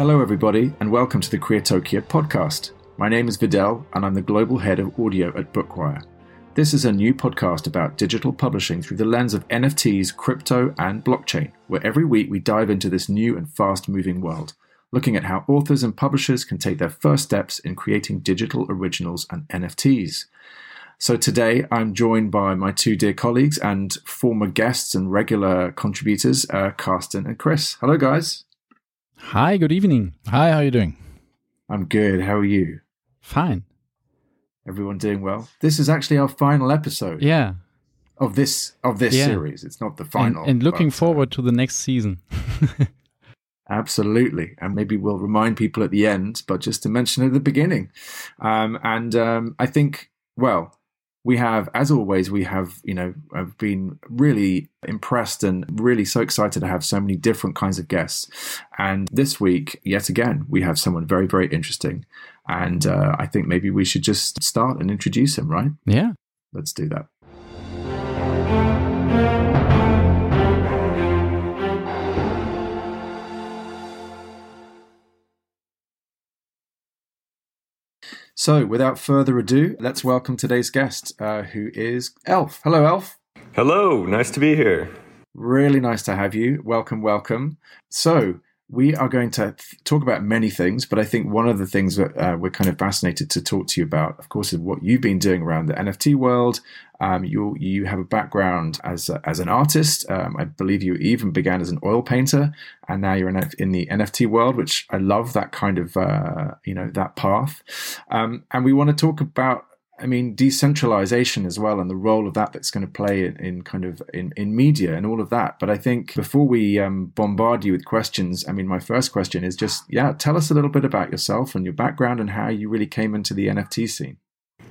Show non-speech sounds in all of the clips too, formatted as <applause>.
Hello, everybody, and welcome to the Creatokia podcast. My name is Vidal, and I'm the global head of audio at Bookwire. This is a new podcast about digital publishing through the lens of NFTs, crypto, and blockchain, where every week we dive into this new and fast moving world, looking at how authors and publishers can take their first steps in creating digital originals and NFTs. So today I'm joined by my two dear colleagues and former guests and regular contributors, uh, Carsten and Chris. Hello, guys. Hi, good evening. Hi, how are you doing? I'm good. How are you? Fine. Everyone doing well? This is actually our final episode. Yeah. Of this of this Yeah. series. It's not the final. And, and looking but, uh, forward to the next season. <laughs> Absolutely. And maybe we'll remind people at the end, but just to mention at the beginning. Um, and um, I think, well, we have, as always, we have, you know, I've been really impressed and really so excited to have so many different kinds of guests. And this week, yet again, we have someone very, very interesting. And uh, I think maybe we should just start and introduce him, right? Yeah. Let's do that. So, without further ado, let's welcome today's guest, uh, who is Elf. Hello, Elf. Hello, nice to be here. Really nice to have you. Welcome, welcome. So, we are going to talk about many things, but I think one of the things that uh, we're kind of fascinated to talk to you about, of course, is what you've been doing around the NFT world. Um, you you have a background as a, as an artist. Um, I believe you even began as an oil painter, and now you're in, in the NFT world, which I love that kind of uh, you know that path. Um, and we want to talk about I mean, decentralization as well, and the role of that that's going to play in, in kind of in, in media and all of that. But I think before we um, bombard you with questions, I mean, my first question is just, yeah, tell us a little bit about yourself and your background and how you really came into the NFT scene.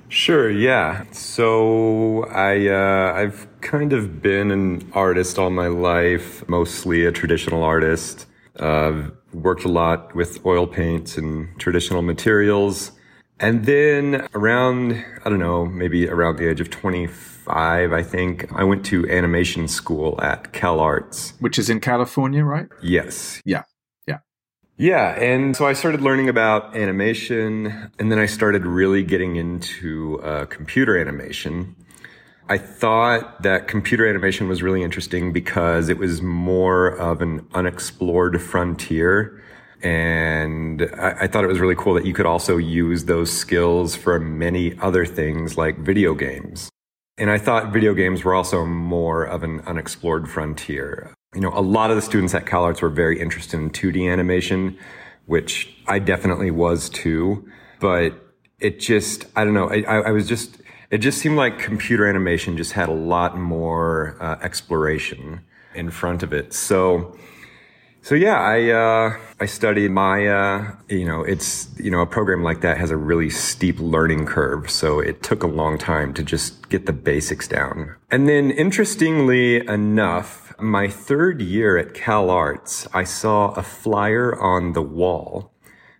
Sure, yeah. So I uh, I've kind of been an artist all my life, mostly a traditional artist. Uh, worked a lot with oil paints and traditional materials. And then around, I don't know, maybe around the age of 25, I think, I went to animation school at Cal Arts. Which is in California, right? Yes. Yeah. Yeah. Yeah. And so I started learning about animation and then I started really getting into uh, computer animation. I thought that computer animation was really interesting because it was more of an unexplored frontier. And I, I, thought it was really cool that you could also use those skills for many other things like video games. And I thought video games were also more of an unexplored frontier. You know, a lot of the students at CalArts were very interested in 2D animation, which I definitely was too. But it just, I don't know, I, I was just, it just seemed like computer animation just had a lot more uh, exploration in front of it. So, so yeah, I uh, I studied Maya. You know, it's you know a program like that has a really steep learning curve, so it took a long time to just get the basics down. And then, interestingly enough, my third year at Cal Arts, I saw a flyer on the wall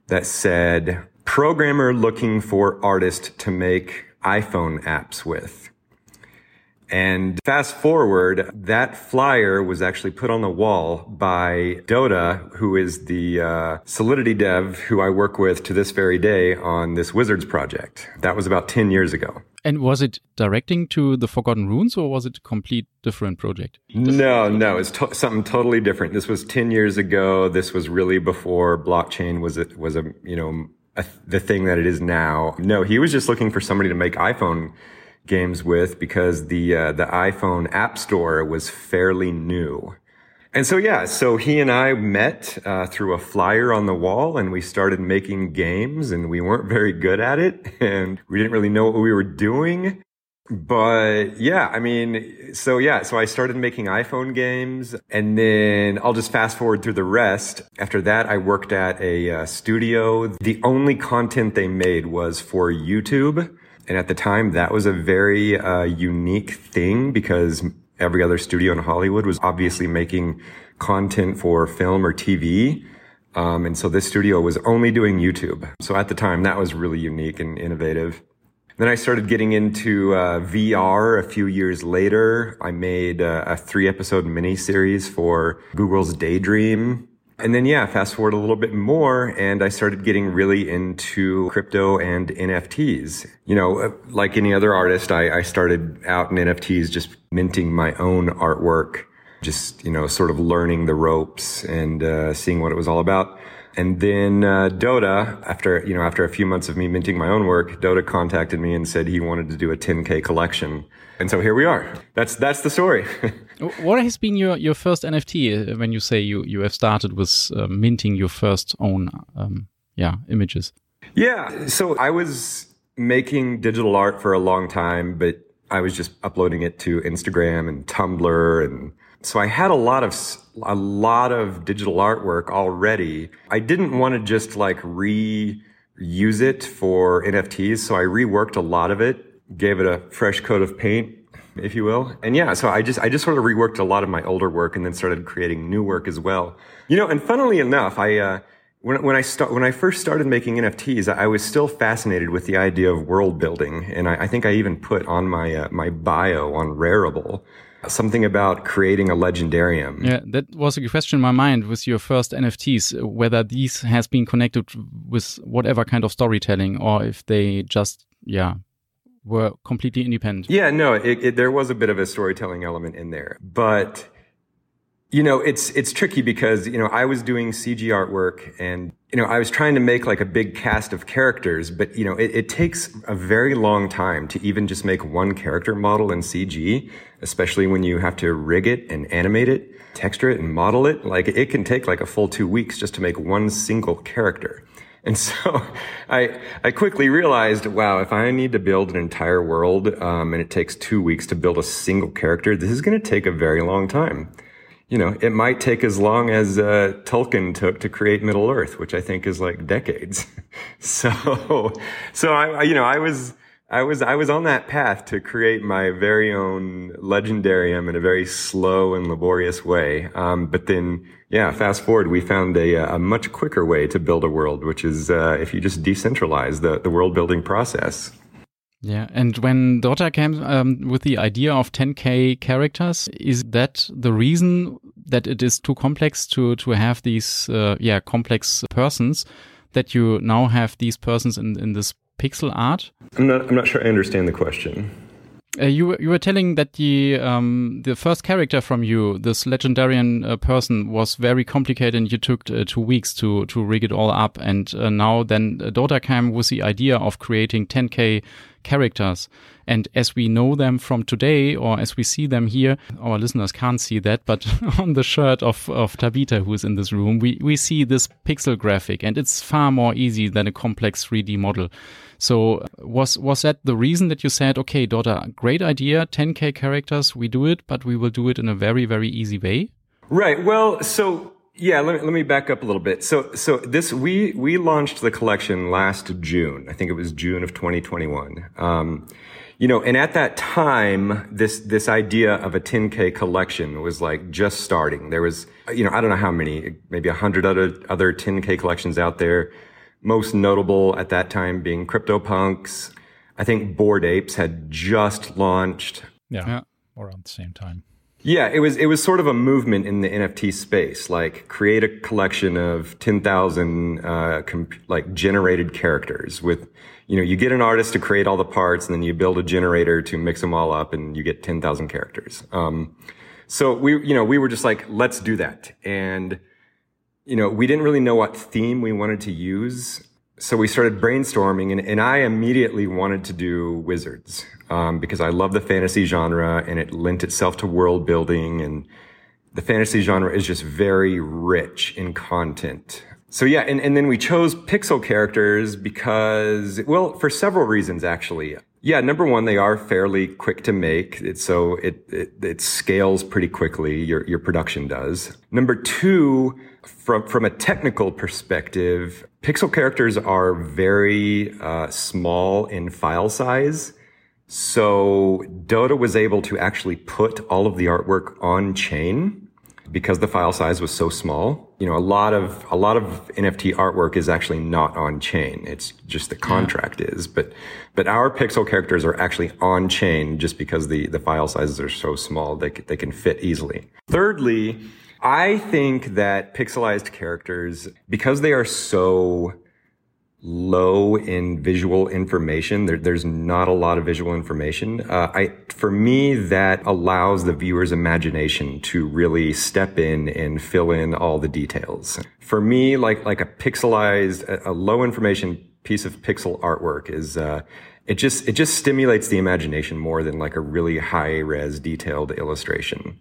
that said "Programmer looking for artist to make iPhone apps with." And fast forward, that flyer was actually put on the wall by Dotta, who is the uh, Solidity dev who I work with to this very day on this Wizards project. That was about 10 years ago. And was it directing to the Forgotten Runes or was it a complete different project? No, no, it's to- something totally different. This was 10 years ago. This was really before blockchain was a, was a, you know, a, the thing that it is now. No, he was just looking for somebody to make iPhone games with because the uh, the iPhone App Store was fairly new. And so yeah, so he and I met uh, through a flyer on the wall, and we started making games, and we weren't very good at it, <laughs> and we didn't really know what we were doing. But yeah, I mean, so yeah, so I started making iPhone games, and then I'll just fast forward through the rest. After that, I worked at a uh, studio. The only content they made was for YouTube. And at the time, that was a very uh, unique thing because every other studio in Hollywood was obviously making content for film or TV. Um, and so this studio was only doing YouTube. So at the time, that was really unique and innovative. Then I started getting into uh, VR a few years later. I made uh, a three episode miniseries for Google's Daydream And then, yeah, fast forward a little bit more and I started getting really into crypto and NFTs. You know, uh, like any other artist, I, I started out in NFTs just minting my own artwork, just, you know, sort of learning the ropes and uh, seeing what it was all about. And then uh, Dotta, after you know, after a few months of me minting my own work, Dotta contacted me and said he wanted to do a 10k collection. And so here we are. That's that's the story. <laughs> what has been your, your first NFT uh, when you say you, you have started with uh, minting your first own um, yeah images? Yeah, so I was making digital art for a long time, but I was just uploading it to Instagram and Tumblr and so I had a lot of a lot of digital artwork already. I didn't want to just like reuse it for NFTs, so I reworked a lot of it, gave it a fresh coat of paint, if you will. And yeah, so I just I just sort of reworked a lot of my older work and then started creating new work as well. You know, and funnily enough, I uh, when, when I start, when I first started making NFTs, I was still fascinated with the idea of world building, and I, I think I even put on my uh, my bio on Rarible something about creating a legendarium. Yeah, that was a question in my mind with your first NFTs, whether these has been connected with whatever kind of storytelling or if they just, yeah, were completely independent. Yeah, no, it, it, there was a bit of a storytelling element in there, but you know, it's, it's tricky because, you know, I was doing CG artwork and, you know, I was trying to make like a big cast of characters, but, you know, it, it takes a very long time to even just make one character model in CG, especially when you have to rig it and animate it, texture it and model it. Like it can take like a full two weeks just to make one single character. And so <laughs> I, I quickly realized, wow, if I need to build an entire world, um, and it takes two weeks to build a single character, this is going to take a very long time you know, it might take as long as uh, Tolkien took to create Middle Earth, which I think is like decades. <laughs> so, so I, you know, I was, I was, I was on that path to create my very own legendarium in a very slow and laborious way. Um, but then, yeah, fast forward, we found a, a much quicker way to build a world, which is uh, if you just decentralize the, the world building process. Yeah, and when Dotta came um, with the idea of 10k characters, is that the reason that it is too complex to to have these uh, yeah complex persons that you now have these persons in in this pixel art? I'm not I'm not sure I understand the question. Uh, you you were telling that the um, the first character from you, this legendarian uh, person, was very complicated, and you took uh, two weeks to to rig it all up. And uh, now then, uh, Dotta came with the idea of creating 10k characters. And as we know them from today, or as we see them here, our listeners can't see that, but <laughs> on the shirt of, of Tabita, who's in this room, we, we see this pixel graphic, and it's far more easy than a complex 3D model. So was was that the reason that you said, okay, Dotta, great idea, 10k characters, we do it, but we will do it in a very very easy way? Right. Well, so yeah, let me, let me back up a little bit. So, so this, we, we launched the collection last June. I think it was June of 2021. Um, you know, and at that time, this, this idea of a 10K collection was like just starting. There was, you know, I don't know how many, maybe a hundred other, other 10K collections out there. Most notable at that time being CryptoPunks. I think Bored Apes had just launched. Yeah. yeah. Around the same time. Yeah, it was it was sort of a movement in the NFT space, like create a collection of ten thousand uh, comp- like generated characters. With you know, you get an artist to create all the parts, and then you build a generator to mix them all up, and you get ten thousand characters. Um, so we you know we were just like, let's do that, and you know we didn't really know what theme we wanted to use so we started brainstorming and, and I immediately wanted to do wizards um, because I love the fantasy genre and it lent itself to world building and the fantasy genre is just very rich in content. So yeah, and, and then we chose pixel characters because, well, for several reasons actually. Yeah, number one, they are fairly quick to make. It, so it, it, it scales pretty quickly. Your, your production does. Number two, from, from a technical perspective, pixel characters are very uh, small in file size. So Dotta was able to actually put all of the artwork on chain because the file size was so small. You know, a lot of a lot of NFT artwork is actually not on chain. It's just the contract yeah. is, but but our pixel characters are actually on chain just because the the file sizes are so small they they can fit easily. Thirdly, I think that pixelized characters, because they are so low in visual information. There, there's not a lot of visual information. Uh, I, for me, that allows the viewer's imagination to really step in and fill in all the details. For me, like like a pixelized, a, a low information piece of pixel artwork is. Uh, it just it just stimulates the imagination more than like a really high res detailed illustration.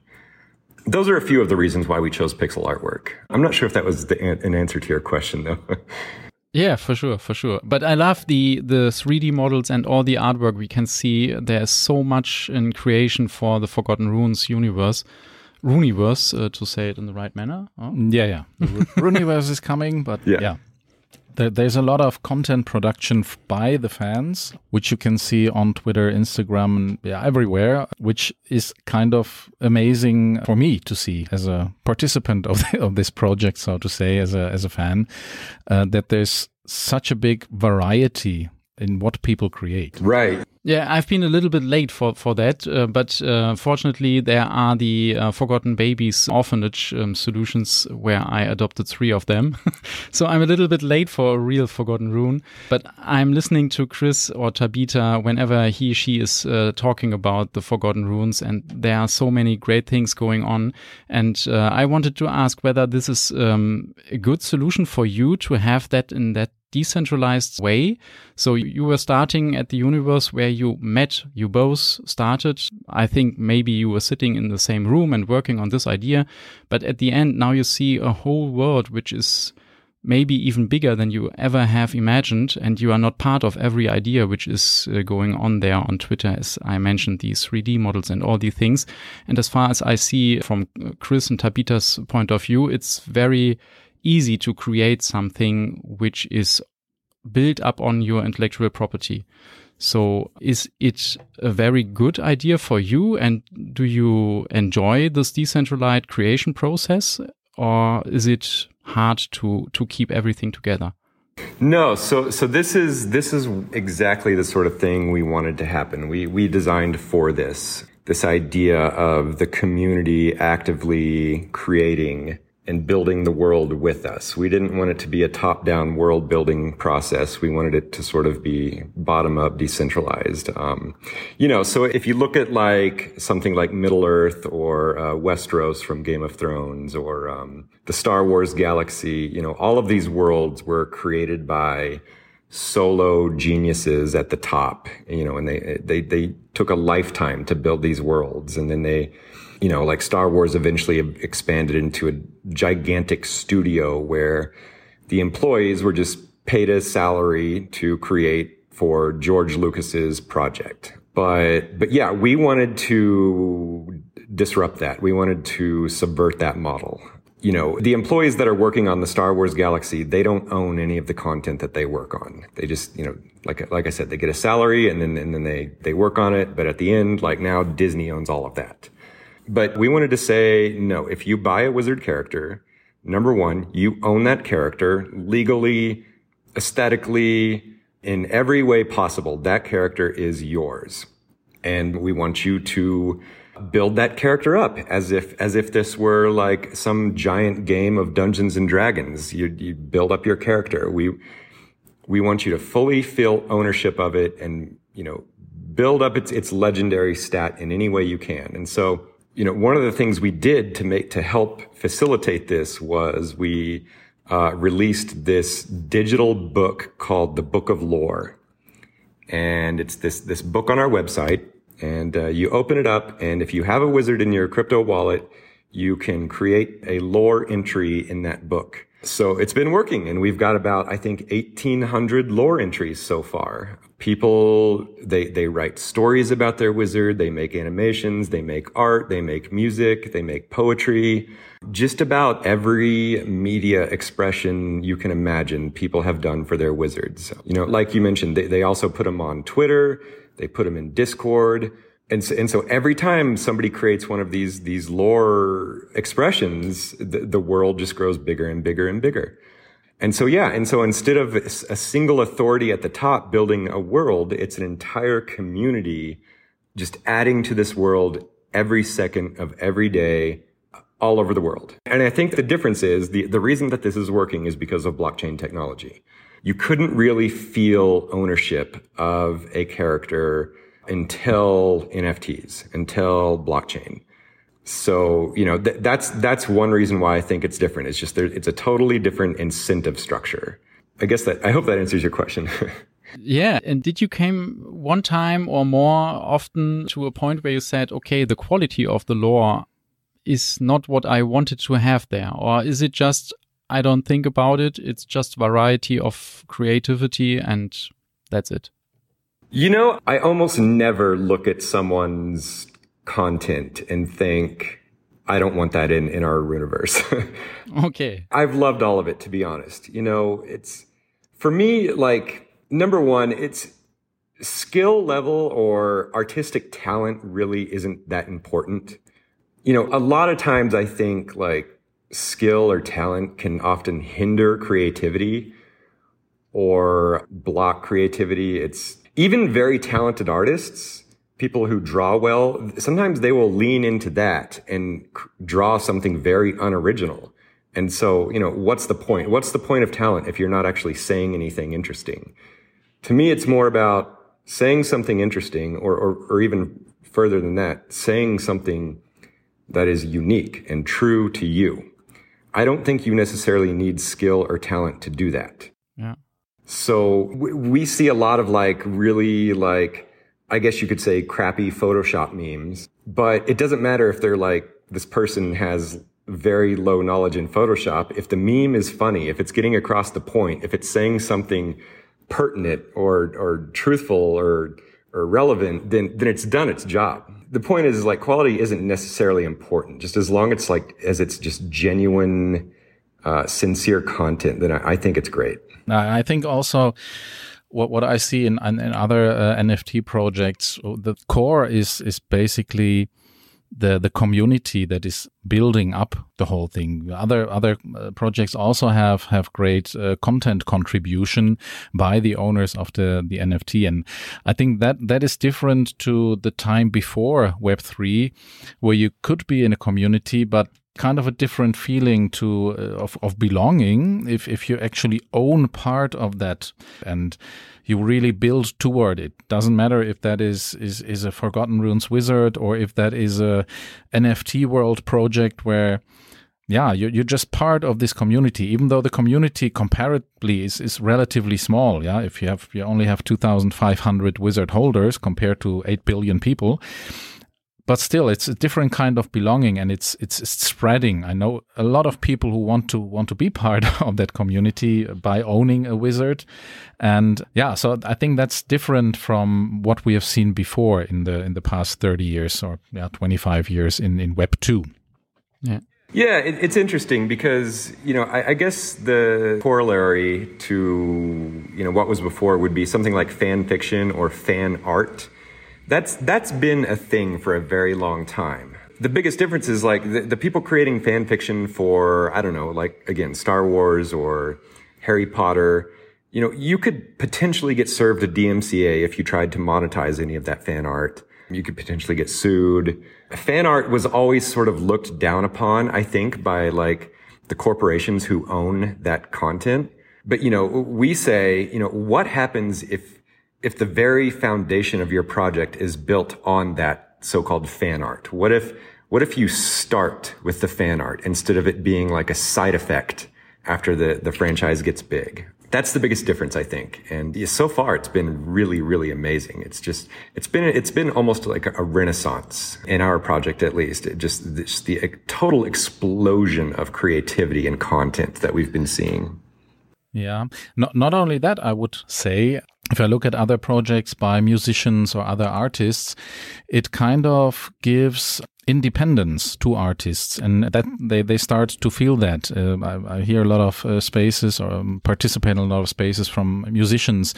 Those are a few of the reasons why we chose pixel artwork. I'm not sure if that was the, an answer to your question though. <laughs> Yeah, for sure, for sure. But I love the the 3D models and all the artwork we can see. There's so much in creation for the Forgotten Runes universe. Runiverse, uh, to say it in the right manner. Oh. Yeah, yeah. The <laughs> Runiverse is coming, but yeah. yeah there's a lot of content production by the fans, which you can see on Twitter, Instagram, and yeah, everywhere, which is kind of amazing for me to see as a participant of, <laughs> the, of this project, so to say, as a, as a fan, uh, that there's such a big variety in what people create. Right. Yeah, I've been a little bit late for for that, uh, but uh, fortunately there are the uh, Forgotten Babies orphanage um, solutions where I adopted three of them. <laughs> so I'm a little bit late for a real Forgotten Rune, but I'm listening to Chris or Tabita whenever he she is uh, talking about the Forgotten Runes, and there are so many great things going on. And uh, I wanted to ask whether this is um, a good solution for you to have that in that decentralized way. So you were starting at the universe where you met, you both started. I think maybe you were sitting in the same room and working on this idea. But at the end, now you see a whole world which is maybe even bigger than you ever have imagined. And you are not part of every idea which is uh, going on there on Twitter, as I mentioned, these 3D models and all these things. And as far as I see from uh, Chris and Tabita's point of view, it's very easy to create something which is built up on your intellectual property. So is it a very good idea for you? And do you enjoy this decentralized creation process? Or is it hard to, to keep everything together? No, so so this is this is exactly the sort of thing we wanted to happen. We we designed for this this idea of the community actively creating and building the world with us. We didn't want it to be a top down world building process. We wanted it to sort of be bottom up, decentralized. Um, you know, so if you look at like something like Middle Earth or uh, Westeros from Game of Thrones or um, the Star Wars galaxy, you know, all of these worlds were created by solo geniuses at the top, you know, and they, they, they took a lifetime to build these worlds and then they, you know, like Star Wars eventually expanded into a gigantic studio where the employees were just paid a salary to create for George Lucas's project. But, but yeah, we wanted to disrupt that. We wanted to subvert that model. You know, the employees that are working on the Star Wars galaxy, they don't own any of the content that they work on. They just, you know, like, like I said, they get a salary and then, and then they, they work on it. But at the end, like now Disney owns all of that. But we wanted to say, no, if you buy a wizard character, number one, you own that character legally, aesthetically, in every way possible. That character is yours. And we want you to build that character up as if, as if this were like some giant game of Dungeons and Dragons. You, you build up your character. We, we want you to fully feel ownership of it and, you know, build up its, its legendary stat in any way you can. And so you know, one of the things we did to make, to help facilitate this was we, uh, released this digital book called the Book of Lore. And it's this, this book on our website. And, uh, you open it up. And if you have a wizard in your crypto wallet, you can create a lore entry in that book. So it's been working and we've got about, I think, 1800 lore entries so far. People, they, they write stories about their wizard. They make animations. They make art. They make music. They make poetry. Just about every media expression you can imagine people have done for their wizards. You know, like you mentioned, they, they also put them on Twitter. They put them in Discord. And so, and so every time somebody creates one of these, these lore expressions, the, the world just grows bigger and bigger and bigger. And so, yeah. And so instead of a single authority at the top building a world, it's an entire community just adding to this world every second of every day uh, all over the world. And I think the difference is the, the reason that this is working is because of blockchain technology. You couldn't really feel ownership of a character until NFTs, until blockchain. So, you know, th- that's, that's one reason why I think it's different. It's just there, it's a totally different incentive structure. I guess that, I hope that answers your question. <laughs> yeah. And did you came one time or more often to a point where you said, okay, the quality of the lore is not what I wanted to have there? Or is it just, I don't think about it. It's just variety of creativity and that's it. You know, I almost never look at someone's content and think, I don't want that in, in our universe. <laughs> okay. I've loved all of it, to be honest. You know, it's for me, like, number one, it's skill level or artistic talent really isn't that important you know, a lot of times I think like skill or talent can often hinder creativity or block creativity. It's even very talented artists, people who draw well, sometimes they will lean into that and draw something very unoriginal. And so, you know, what's the point? What's the point of talent if you're not actually saying anything interesting? To me, it's more about saying something interesting or, or, or even further than that, saying something that is unique and true to you. I don't think you necessarily need skill or talent to do that. Yeah. So we see a lot of like really like, I guess you could say crappy Photoshop memes, but it doesn't matter if they're like, this person has very low knowledge in Photoshop. If the meme is funny, if it's getting across the point, if it's saying something pertinent or, or truthful or, or relevant, then, then it's done its job the point is, is like quality isn't necessarily important. Just as long as it's like as it's just genuine, uh, sincere content, then I, I, think it's great. I think also what what I see in in, other uh, NFT projects, the core is is basically the the community that is building up the whole thing. Other other uh, projects also have have great uh, content contribution by the owners of the the NFT, and I think that that is different to the time before Web three, where you could be in a community, but kind of a different feeling to uh, of of belonging if if you actually own part of that and you really build toward it. Doesn't matter if that is is is a Forgotten Runes wizard or if that is a NFT world project where yeah, you're, you're just part of this community, even though the community comparatively is, is relatively small. Yeah. If you have, you only have 2,500 wizard holders compared to 8 billion people, but still it's a different kind of belonging and it's, it's spreading. I know a lot of people who want to want to be <laughs> part of that community by owning a wizard. And yeah so i think that's different from what we have seen before in the in the past 30 years or yeah 25 years in in web 2 yeah. Yeah, it, it's interesting because you know I, I, guess the corollary to you know what was before would be something like fan fiction or fan art, that's, that's been a thing for a very long time. The biggest difference is like the, the people creating fan fiction for, I don't know, like again, Star Wars or Harry Potter, you know, you could potentially get served a DMCA if you tried to monetize any of that fan art. You could potentially get sued. Fan art was always sort of looked down upon, I think, by like the corporations who own that content. But, you know, we say, you know, what happens if if the very foundation of your project is built on that so-called fan art? What if, what if you start with the fan art instead of it being like a side effect after the, the franchise gets big? That's the biggest difference, I think. And so far, it's been really, really amazing. It's just, it's been, it's been almost like a renaissance in our project, at least. It just, just the total explosion of creativity and content that we've been seeing. Yeah. Not, not only that, I would say, if I look at other projects by musicians or other artists, it kind of gives independence to artists and that they, they start to feel that uh, I, I, hear a lot of uh, spaces or um, participate in a lot of spaces from musicians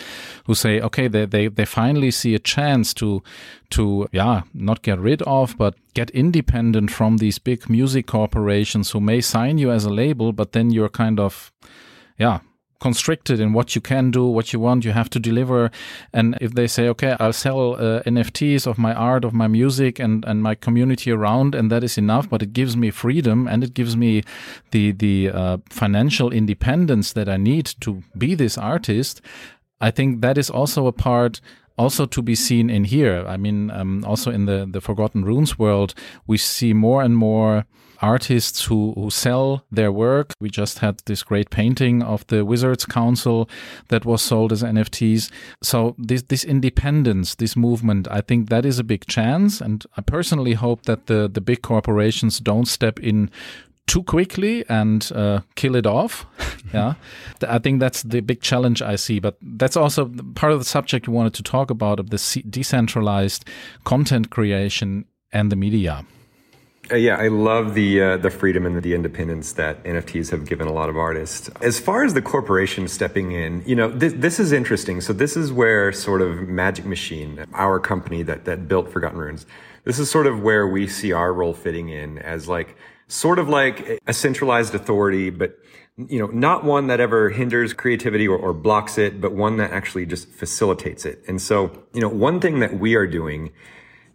who say okay they, they they finally see a chance to to yeah not get rid of but get independent from these big music corporations who may sign you as a label but then you're kind of yeah constricted in what you can do, what you want, you have to deliver. And if they say, okay, I'll sell uh, NFTs of my art, of my music and, and my community around, and that is enough, but it gives me freedom and it gives me the, the uh, financial independence that I need to be this artist. I think that is also a part also to be seen in here. I mean, um, also in the, the Forgotten Runes world, we see more and more artists who, who sell their work. We just had this great painting of the Wizards Council that was sold as NFTs. So this, this independence, this movement, I think that is a big chance. And I personally hope that the, the big corporations don't step in too quickly and uh, kill it off. <laughs> yeah, I think that's the big challenge I see. But that's also part of the subject we wanted to talk about of the decentralized content creation and the media. Uh, yeah, I love the uh, the freedom and the independence that NFTs have given a lot of artists. As far as the corporation stepping in, you know, this, this is interesting. So this is where sort of Magic Machine, our company that that built Forgotten Runes, this is sort of where we see our role fitting in as like sort of like a centralized authority, but you know, not one that ever hinders creativity or, or blocks it, but one that actually just facilitates it. And so, you know, one thing that we are doing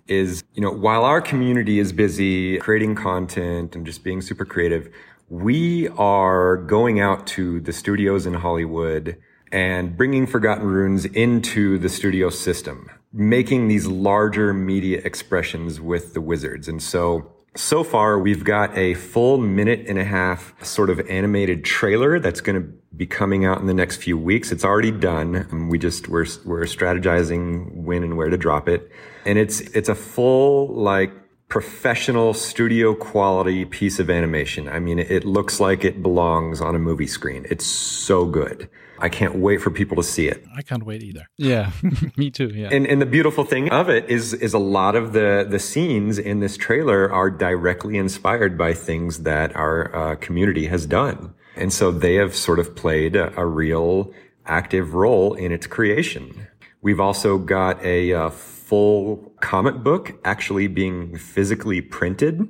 is, you know, while our community is busy creating content and just being super creative, we are going out to the studios in Hollywood and bringing Forgotten Runes into the studio system, making these larger media expressions with the wizards. And so, so far we've got a full minute and a half sort of animated trailer that's going to be coming out in the next few weeks. It's already done. We just, we're, we're strategizing when and where to drop it and it's it's a full like professional studio quality piece of animation. I mean, it looks like it belongs on a movie screen. It's so good. I can't wait for people to see it. I can't wait either. Yeah, <laughs> <laughs> me too. Yeah. And and the beautiful thing of it is is a lot of the the scenes in this trailer are directly inspired by things that our uh, community has done, and so they have sort of played a, a real active role in its creation. We've also got a uh, full comic book actually being physically printed.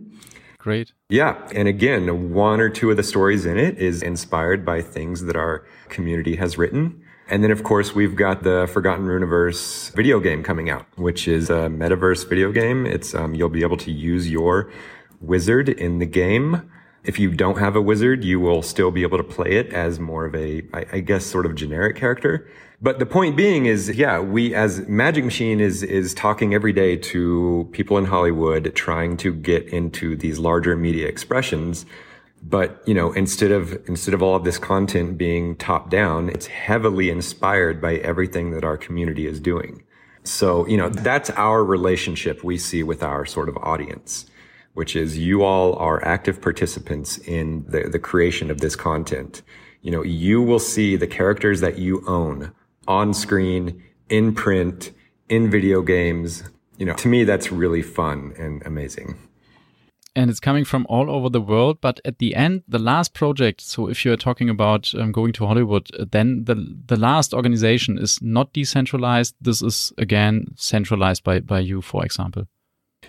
Great. Yeah. And again, one or two of the stories in it is inspired by things that our community has written. And then, of course, we've got the Forgotten Runiverse video game coming out, which is a metaverse video game. It's, um, you'll be able to use your wizard in the game. If you don't have a wizard, you will still be able to play it as more of a, I, I guess, sort of generic character. But the point being is, yeah, we as Magic Machine is, is talking every day to people in Hollywood trying to get into these larger media expressions. But, you know, instead of, instead of all of this content being top down, it's heavily inspired by everything that our community is doing. So, you know, that's our relationship we see with our sort of audience, which is you all are active participants in the, the creation of this content. You know, you will see the characters that you own on screen, in print, in video games. You know, to me, that's really fun and amazing. And it's coming from all over the world. But at the end, the last project, so if you're talking about um, going to Hollywood, then the, the last organization is not decentralized. This is again centralized by, by you, for example.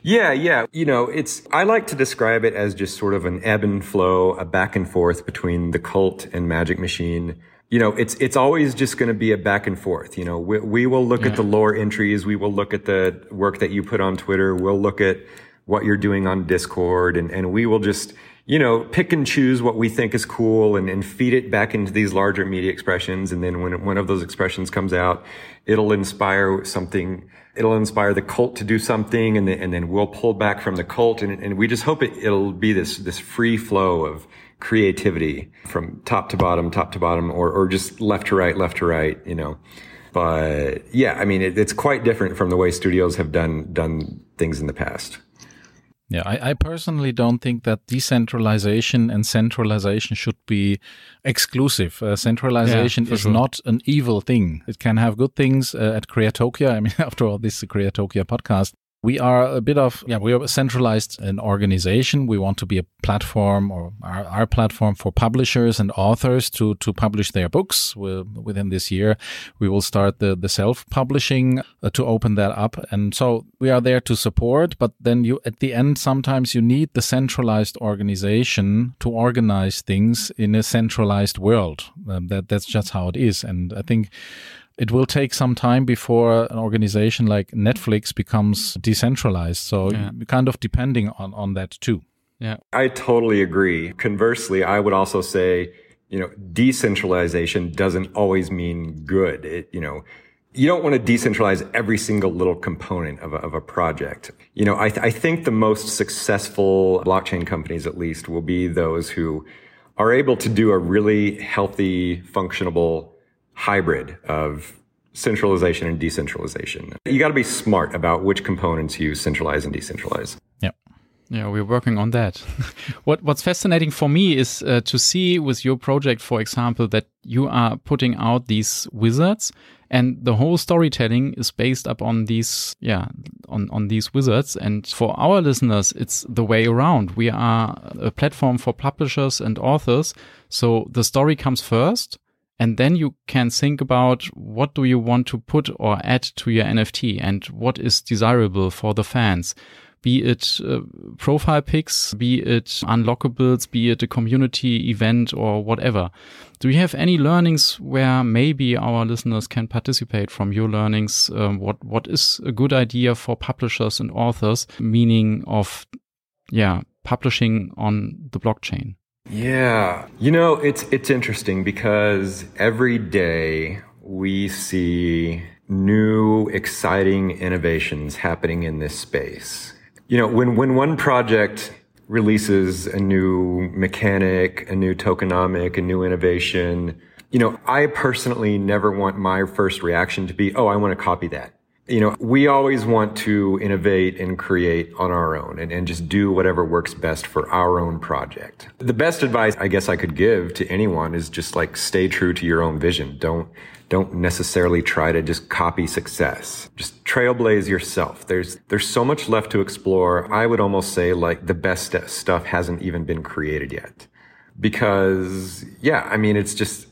Yeah, yeah. You know, it's, I like to describe it as just sort of an ebb and flow, a back and forth between the cult and Magic Machine you know, it's it's always just going to be a back and forth. You know, we, we will look yeah. at the lore entries, we will look at the work that you put on Twitter, we'll look at what you're doing on Discord, and and we will just you know pick and choose what we think is cool and, and feed it back into these larger media expressions. And then when one of those expressions comes out, it'll inspire something. It'll inspire the cult to do something, and then, and then we'll pull back from the cult, and, and we just hope it, it'll be this this free flow of creativity from top to bottom, top to bottom, or, or just left to right, left to right, you know. But yeah, I mean, it, it's quite different from the way studios have done, done things in the past. Yeah, I, I, personally don't think that decentralization and centralization should be exclusive. Uh, centralization yeah, is sure. not an evil thing. It can have good things uh, at Creatokia. I mean, <laughs> after all, this is a Creatokia podcast we are a bit of yeah we are centralized an organization. We want to be a platform or our, our platform for publishers and authors to to publish their books. We'll, within this year we will start the the self publishing uh, to open that up. And so we are there to support but then you at the end sometimes you need the centralized organization to organize things in a centralized world. Um, that that's just how it is. And i think it will take some time before an organization like Netflix becomes decentralized. So yeah. kind of depending on, on that too. Yeah. I totally agree. Conversely, I would also say, you know, decentralization doesn't always mean good. It, you know, you don't want to decentralize every single little component of a, of a project. You know, I, th- I think the most successful blockchain companies, at least, will be those who are able to do a really healthy, functionable hybrid of centralization and decentralization. You got to be smart about which components you centralize and decentralize. Yeah. Yeah, we're working on that. <laughs> what What's fascinating for me is uh, to see with your project, for example, that you are putting out these wizards, and the whole storytelling is based upon these, yeah, on on these wizards. And for our listeners, it's the way around. We are a platform for publishers and authors, so the story comes first, and then you can think about what do you want to put or add to your NFT and what is desirable for the fans. Be it uh, profile pics, be it unlockables, be it a community event or whatever. Do you have any learnings where maybe our listeners can participate from your learnings? Um, what what is a good idea for publishers and authors? Meaning of, yeah, publishing on the blockchain. Yeah. You know, it's it's interesting because every day we see new exciting innovations happening in this space. You know, when when one project releases a new mechanic, a new tokenomic, a new innovation, you know, I personally never want my first reaction to be, "Oh, I want to copy that." You know, we always want to innovate and create on our own and, and just do whatever works best for our own project. The best advice I guess I could give to anyone is just like stay true to your own vision. Don't, don't necessarily try to just copy success. Just trailblaze yourself. There's, there's so much left to explore. I would almost say like the best stuff hasn't even been created yet. Because yeah, I mean, it's just,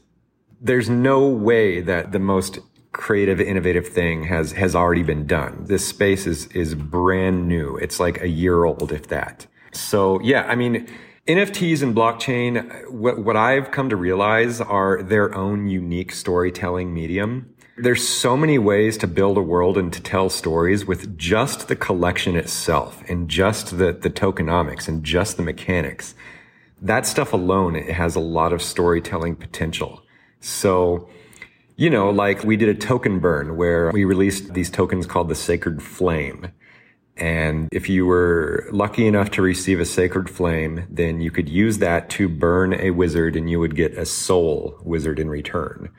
there's no way that the most creative, innovative thing has, has already been done. This space is, is brand new. It's like a year old, if that. So yeah, I mean, NFTs and blockchain, what, what I've come to realize are their own unique storytelling medium. There's so many ways to build a world and to tell stories with just the collection itself and just the, the tokenomics and just the mechanics. That stuff alone, it has a lot of storytelling potential. So you know, like we did a token burn where we released these tokens called the Sacred Flame. And if you were lucky enough to receive a sacred flame, then you could use that to burn a wizard and you would get a soul wizard in return.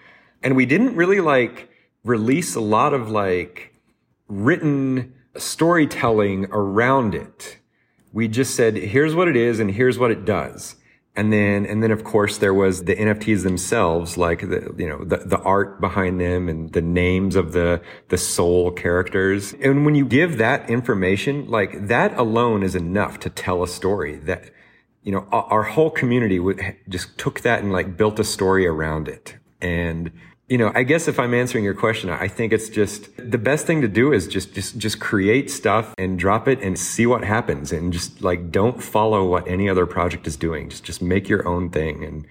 And we didn't really like release a lot of like written storytelling around it. We just said, here's what it is and here's what it does. And then, and then of course there was the NFTs themselves, like the, you know, the, the art behind them and the names of the, the soul characters. And when you give that information, like that alone is enough to tell a story that, you know, our whole community would just took that and like built a story around it. And you know, I guess if I'm answering your question, I think it's just the best thing to do is just, just, just create stuff and drop it and see what happens and just like don't follow what any other project is doing. Just, just make your own thing. And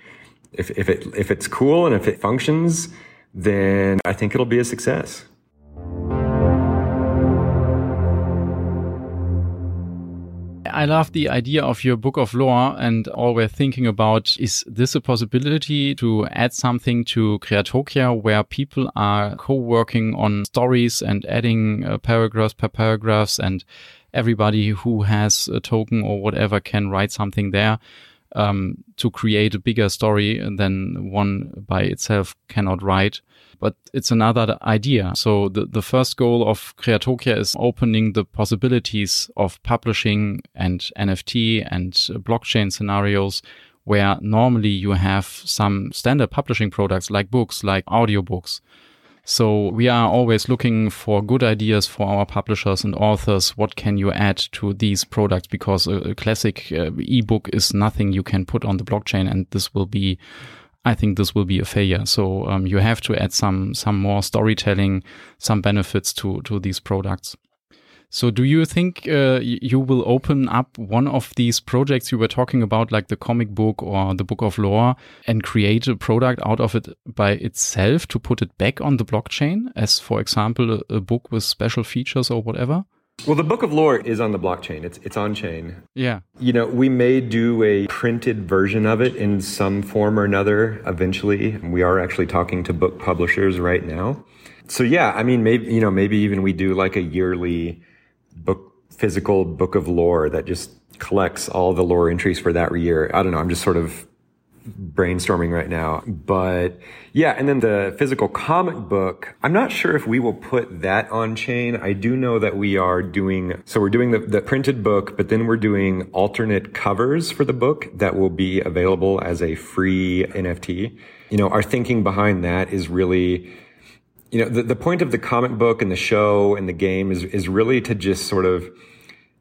if, if it, if it's cool and if it functions, then I think it'll be a success. I love the idea of your book of lore and all we're thinking about is this a possibility to add something to Creatokia where people are co-working on stories and adding uh, paragraphs per paragraphs and everybody who has a token or whatever can write something there um, to create a bigger story than one by itself cannot write but it's another idea. So the, the first goal of Creatokia is opening the possibilities of publishing and NFT and blockchain scenarios where normally you have some standard publishing products like books, like audiobooks. So we are always looking for good ideas for our publishers and authors. What can you add to these products? Because a, a classic uh, ebook is nothing you can put on the blockchain, and this will be I think this will be a failure. So um, you have to add some some more storytelling, some benefits to to these products. So do you think uh, you will open up one of these projects you were talking about, like the comic book or the book of lore, and create a product out of it by itself to put it back on the blockchain, as for example a, a book with special features or whatever? Well, the Book of Lore is on the blockchain. It's it's on chain. Yeah. You know, we may do a printed version of it in some form or another eventually. We are actually talking to book publishers right now. So yeah, I mean, maybe you know, maybe even we do like a yearly book physical book of lore that just collects all the lore entries for that year. I don't know. I'm just sort of brainstorming right now. But yeah, and then the physical comic book, I'm not sure if we will put that on chain. I do know that we are doing, so we're doing the, the printed book, but then we're doing alternate covers for the book that will be available as a free NFT. You know, our thinking behind that is really, you know, the, the point of the comic book and the show and the game is, is really to just sort of,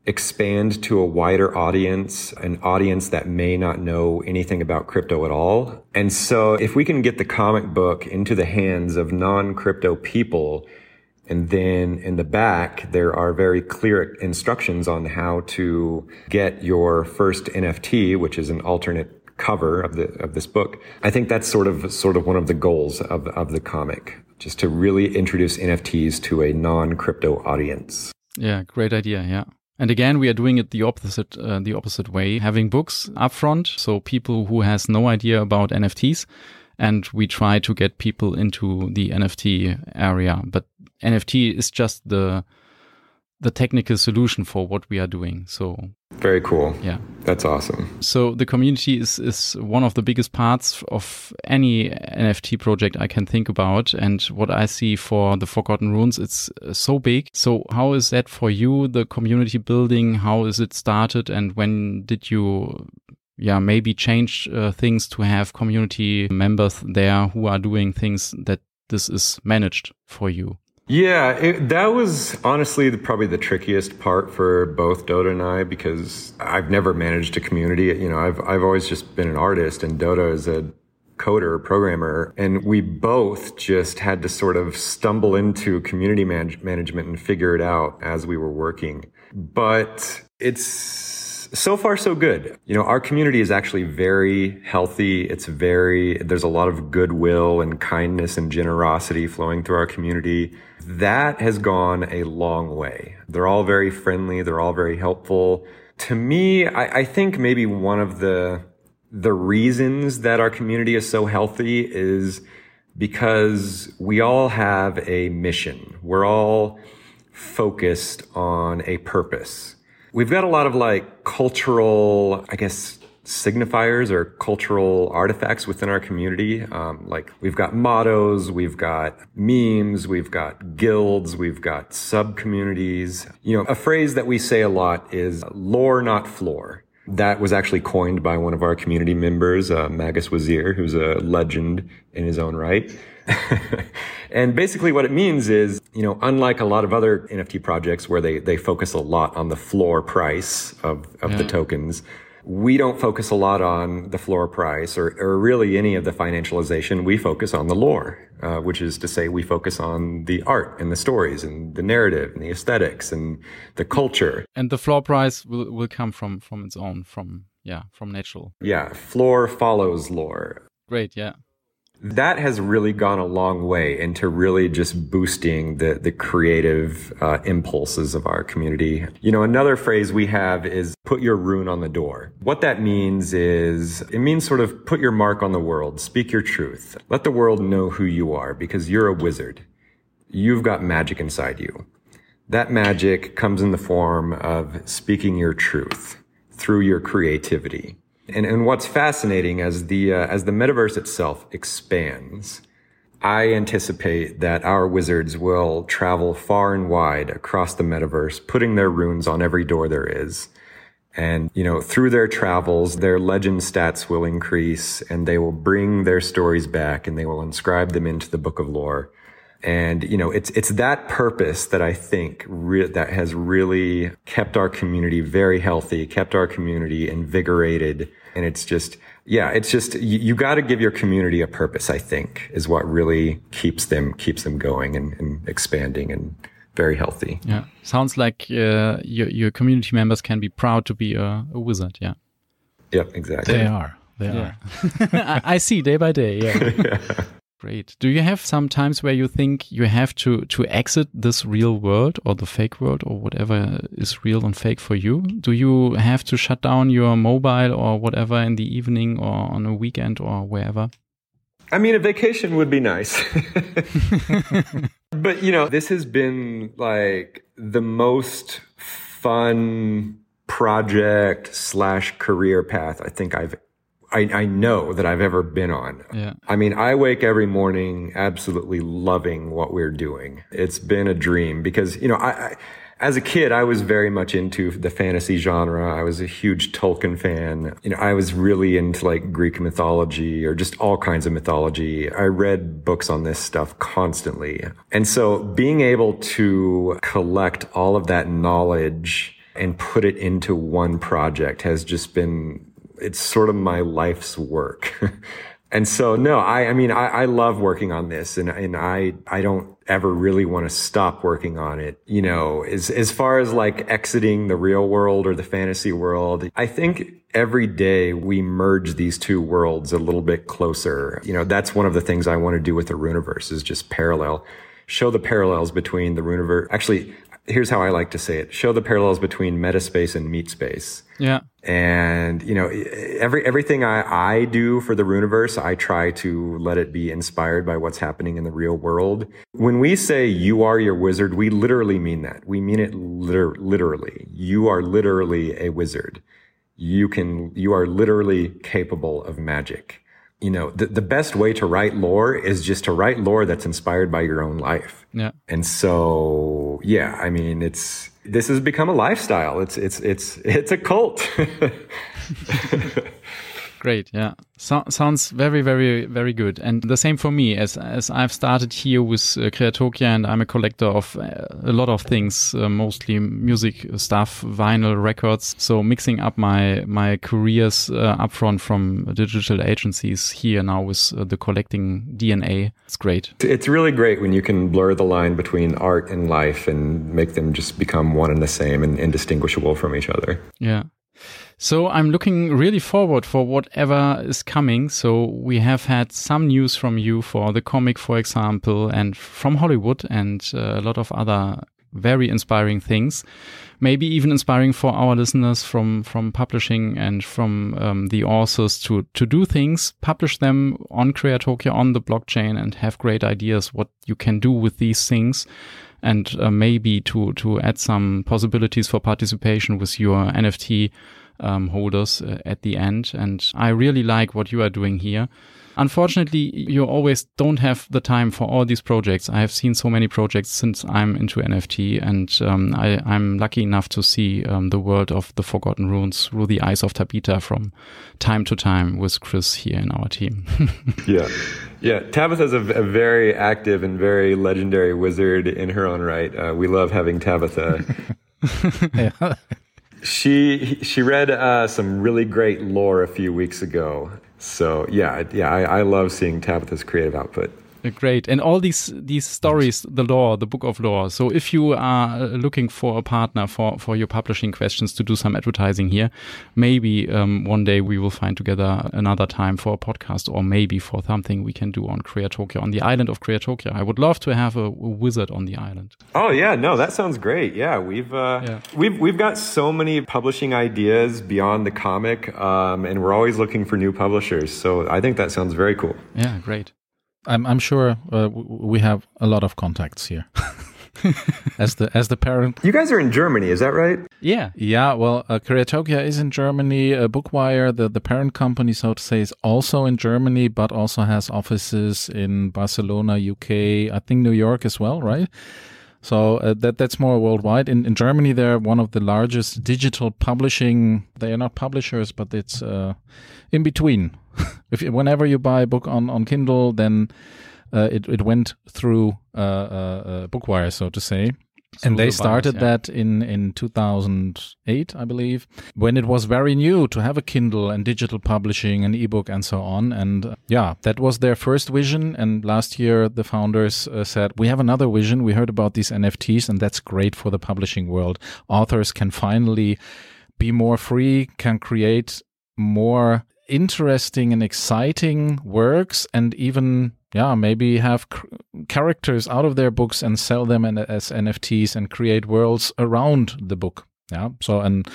expand to a wider audience, an audience that may not know anything about crypto at all. And so if we can get the comic book into the hands of non-crypto people, and then in the back, there are very clear instructions on how to get your first NFT, which is an alternate cover of the of this book. I think that's sort of sort of one of the goals of of the comic, just to really introduce NFTs to a non-crypto audience. Yeah, great idea. Yeah. And again, we are doing it the opposite, uh, the opposite way, having books upfront. So people who has no idea about NFTs and we try to get people into the NFT area. But NFT is just the, the technical solution for what we are doing. So very cool. Yeah. That's awesome. So the community is, is one of the biggest parts of any NFT project I can think about. And what I see for the Forgotten Runes, it's uh, so big. So how is that for you, the community building? How is it started? And when did you yeah, maybe change uh, things to have community members there who are doing things that this is managed for you? Yeah, it, that was honestly the, probably the trickiest part for both Dotta and I because I've never managed a community. You know, I've I've always just been an artist, and Dotta is a coder, programmer, and we both just had to sort of stumble into community manage- management and figure it out as we were working. But it's so far so good. You know, our community is actually very healthy. It's very, there's a lot of goodwill and kindness and generosity flowing through our community. That has gone a long way. They're all very friendly. They're all very helpful. To me, I, I think maybe one of the, the reasons that our community is so healthy is because we all have a mission. We're all focused on a purpose. We've got a lot of like cultural, I guess, signifiers or cultural artifacts within our community. Um, like we've got mottos, we've got memes, we've got guilds, we've got sub communities. You know, a phrase that we say a lot is lore, not floor. That was actually coined by one of our community members, uh, Magus Wazir, who's a legend in his own right. <laughs> and basically what it means is, you know, unlike a lot of other NFT projects where they, they focus a lot on the floor price of, of yeah. the tokens, we don't focus a lot on the floor price or, or really any of the financialization. We focus on the lore, uh, which is to say we focus on the art and the stories and the narrative and the aesthetics and the culture. And the floor price will, will come from, from its own, from, yeah, from natural. Yeah. Floor follows lore. Great. Yeah that has really gone a long way into really just boosting the the creative uh, impulses of our community. You know, another phrase we have is "put your rune on the door." What that means is it means sort of put your mark on the world, speak your truth, let the world know who you are because you're a wizard. You've got magic inside you. That magic comes in the form of speaking your truth through your creativity. And, and what's fascinating as the, uh, as the metaverse itself expands, I anticipate that our wizards will travel far and wide across the metaverse, putting their runes on every door there is. And, you know, through their travels, their legend stats will increase and they will bring their stories back and they will inscribe them into the book of lore. And, you know, it's, it's that purpose that I think re- that has really kept our community very healthy, kept our community invigorated. And it's just, yeah, it's just, you, you got to give your community a purpose, I think, is what really keeps them, keeps them going and, and expanding and very healthy. Yeah. Sounds like uh, your, your community members can be proud to be a, a wizard. Yeah. Yep, exactly. They are. They yeah. are. <laughs> I see day by day. Yeah. yeah. <laughs> Great. Do you have some times where you think you have to to exit this real world or the fake world or whatever is real and fake for you? Do you have to shut down your mobile or whatever in the evening or on a weekend or wherever? I mean, a vacation would be nice. <laughs> <laughs> but, you know, this has been like the most fun project slash career path I think I've I, I know that I've ever been on. Yeah. I mean, I wake every morning absolutely loving what we're doing. It's been a dream because, you know, I, I as a kid, I was very much into the fantasy genre. I was a huge Tolkien fan. You know, I was really into like Greek mythology or just all kinds of mythology. I read books on this stuff constantly. And so being able to collect all of that knowledge and put it into one project has just been it's sort of my life's work. <laughs> and so, no, I, I mean, I, I love working on this and, and I, I don't ever really want to stop working on it. You know, as, as far as like exiting the real world or the fantasy world, I think every day we merge these two worlds a little bit closer. You know, that's one of the things I want to do with the Runiverse is just parallel show the parallels between the Runiverse. Actually, here's how I like to say it: show the parallels between metaspace and meat space. Yeah. And you know, every everything I I do for the Runiverse, I try to let it be inspired by what's happening in the real world. When we say you are your wizard, we literally mean that. We mean it liter- literally. You are literally a wizard. You can. You are literally capable of magic you know, the, the best way to write lore is just to write lore that's inspired by your own life. Yeah. And so, yeah, I mean, it's, this has become a lifestyle. It's, it's, it's, it's a cult. <laughs> Great. Yeah. So, sounds very, very, very good. And the same for me as, as I've started here with uh, Creatokia and I'm a collector of uh, a lot of things, uh, mostly music stuff, vinyl records. So mixing up my, my careers uh, upfront from digital agencies here now with uh, the collecting DNA. It's great. It's really great when you can blur the line between art and life and make them just become one and the same and indistinguishable from each other. Yeah. So I'm looking really forward for whatever is coming. So we have had some news from you for the comic, for example, and from Hollywood and uh, a lot of other very inspiring things. Maybe even inspiring for our listeners from from publishing and from um, the authors to to do things, publish them on Creatokia on the blockchain, and have great ideas what you can do with these things and uh, maybe to to add some possibilities for participation with your NFT um, holders uh, at the end. And I really like what you are doing here. Unfortunately, you always don't have the time for all these projects. I have seen so many projects since I'm into NFT, and um, I, am lucky enough to see um, the world of the Forgotten Runes through the eyes of Tabitha from time to time with Chris here in our team. <laughs> yeah. Yeah, Tabitha's a, a, very active and very legendary wizard in her own right. Uh, we love having Tabitha. <laughs> <laughs> yeah. She she read uh, some really great lore a few weeks ago. So yeah, yeah, I, I love seeing Tabitha's creative output. Great. And all these these stories, the lore, the book of lore. So if you are uh, looking for a partner for, for your publishing questions to do some advertising here, maybe um, one day we will find together another time for a podcast or maybe for something we can do on Creatokia, on the island of Creatokia. I would love to have a, a, wizard on the island. Oh yeah, no, that sounds great. Yeah, we've uh, yeah. we've we've got so many publishing ideas beyond the comic, um, and we're always looking for new publishers. So I think that sounds very cool. Yeah, great. I'm I'm sure uh, we have a lot of contacts here. <laughs> as the as the parent. You guys are in Germany, is that right? Yeah. Yeah. Well, uh, Creatokia is in Germany. Uh, Bookwire, the the parent company, so to say, is also in Germany, but also has offices in Barcelona, UK, I think New York as well, right? So uh, that that's more worldwide. In in Germany, they're one of the largest digital publishing. They are not publishers, but it's uh, in between. <laughs> if whenever you buy a book on on Kindle, then uh, it it went through uh, uh, Bookwire, so to say. So and they started yeah. that in, in 2008, I believe, when it was very new to have a Kindle and digital publishing and ebook and so on. And uh, yeah, that was their first vision. And last year, the founders uh, said, We have another vision. We heard about these NFTs, and that's great for the publishing world. Authors can finally be more free, can create more interesting and exciting works, and even yeah, maybe have characters out of their books and sell them as NFTs and create worlds around the book. Yeah. So and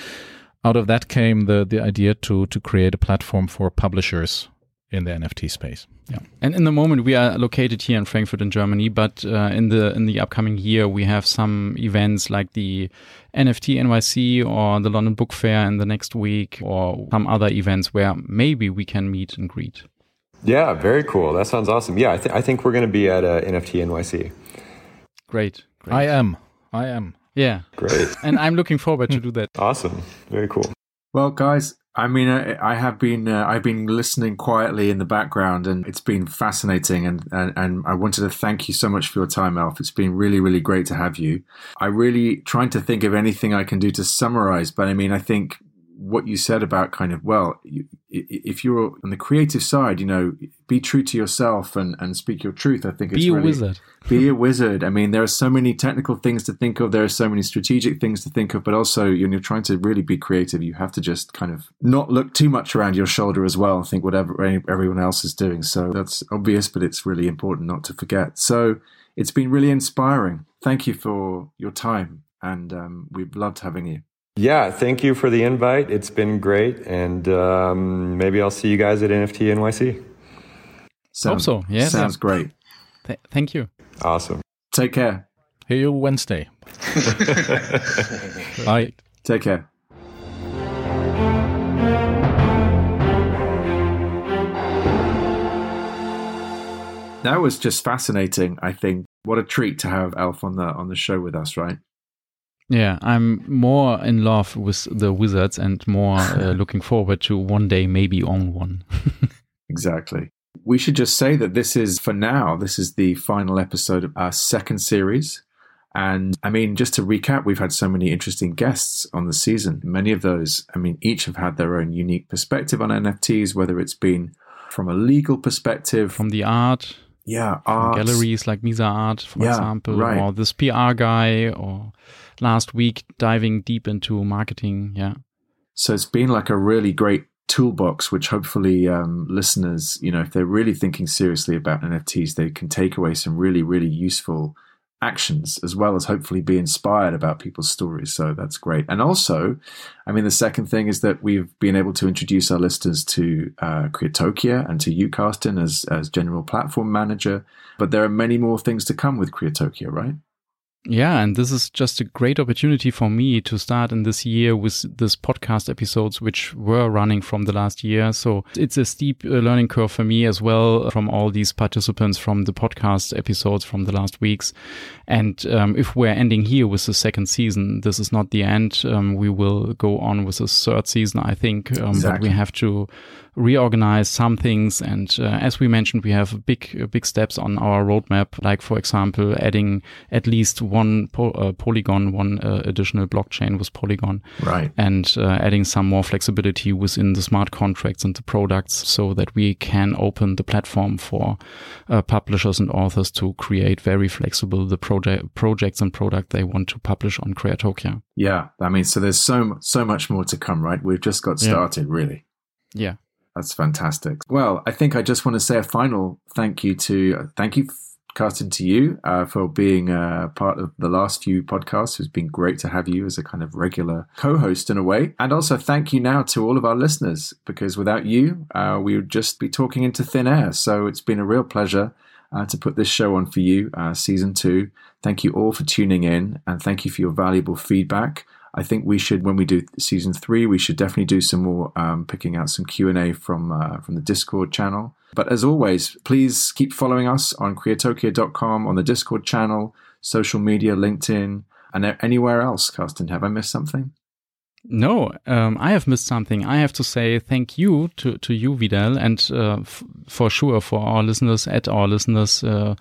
out of that came the the idea to to create a platform for publishers in the NFT space. Yeah. And in the moment we are located here in Frankfurt in Germany, but uh, in the in the upcoming year we have some events like the NFT NYC or the London Book Fair in the next week or some other events where maybe we can meet and greet. Yeah, very cool. That sounds awesome. Yeah, I, th- I think we're going to be at uh, NFT NYC. Great, great. I am. I am. Yeah. Great. and I'm looking forward to do that. Awesome. Very cool. Well, guys, I mean, I, I have been uh, I've been listening quietly in the background, and it's been fascinating. And, and and I wanted to thank you so much for your time, Elf. It's been really really great to have you. I really trying to think of anything I can do to summarize, but I mean, I think what you said about kind of well you, if you're on the creative side you know be true to yourself and and speak your truth i think be a really, wizard. be a <laughs> wizard. I mean there are so many technical things to think of. There are so many strategic things to think of but also when you're trying to really be creative you have to just kind of not look too much around your shoulder as well and think whatever everyone else is doing. So that's obvious but it's really important not to forget. So it's been really inspiring. Thank you for your time and um, we've loved having you yeah, thank you for the invite. It's been great, and um, maybe I'll see you guys at NFT NYC. Sounds, Hope so. Yeah, sounds great. Th- thank you. Awesome. Take care. Hear you Wednesday. <laughs> Bye. Take care. That was just fascinating. I think what a treat to have Elf on the on the show with us, right? Yeah, I'm more in love with the Wizards and more uh, <laughs> looking forward to one day maybe own one. <laughs> exactly. We should just say that this is, for now, this is the final episode of our second series. And I mean, just to recap, we've had so many interesting guests on the season. Many of those, I mean, each have had their own unique perspective on NFTs, whether it's been from a legal perspective, from the art, yeah, art. galleries like Misa Art, for yeah, example, right. or this PR guy, or last week diving deep into marketing. Yeah. So it's been like a really great toolbox, which hopefully um, listeners, you know, if they're really thinking seriously about NFTs, they can take away some really, really useful actions as well as hopefully be inspired about people's stories. So that's great. And also, I mean, the second thing is that we've been able to introduce our listeners to uh, Creatokia and to you, Carsten, as, as general platform manager. But there are many more things to come with Creatokia, right? Yeah, and this is just a great opportunity for me to start in this year with this podcast episodes, which were running from the last year. So it's a steep uh, learning curve for me as well from all these participants from the podcast episodes from the last weeks. And um, if we're ending here with the second season, this is not the end. Um, we will go on with the third season, I think. Um, exactly. But we have to reorganize some things. And uh, as we mentioned, we have big, big steps on our roadmap, like, for example, adding at least one po- uh, Polygon, one uh, additional blockchain with Polygon. Right. And uh, adding some more flexibility within the smart contracts and the products so that we can open the platform for uh, publishers and authors to create very flexible the project projects and product they want to publish on Creatokia. Yeah. I mean, so there's so, so much more to come, right? We've just got started, yeah. really. Yeah. That's fantastic. Well, I think I just want to say a final thank you to uh, thank you, Carsten, to you uh, for being uh, part of the last few podcasts. It's been great to have you as a kind of regular co-host in a way, and also thank you now to all of our listeners because without you, uh, we would just be talking into thin air. So it's been a real pleasure. Uh, to put this show on for you, uh, season two. Thank you all for tuning in and thank you for your valuable feedback. I think we should, when we do season three, we should definitely do some more um, picking out some Q and A from uh, from the Discord channel. But as always, please keep following us on creatokia.com, on the Discord channel, social media, LinkedIn, and anywhere else. Carsten, have I missed something? No, um, I have missed something. I have to say thank you to, to you, Vidal, and uh, for sure for our listeners, at our listeners uh,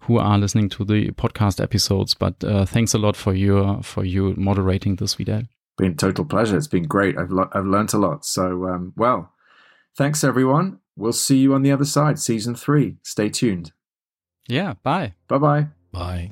who are listening to the podcast episodes. But uh, thanks a lot for your for you moderating this, Vidal. Been a total pleasure. It's been great. I've lo- I've learned a lot. So um, well, thanks everyone. We'll see you on the other side, season three. Stay tuned. Yeah. Bye. Bye-bye. Bye.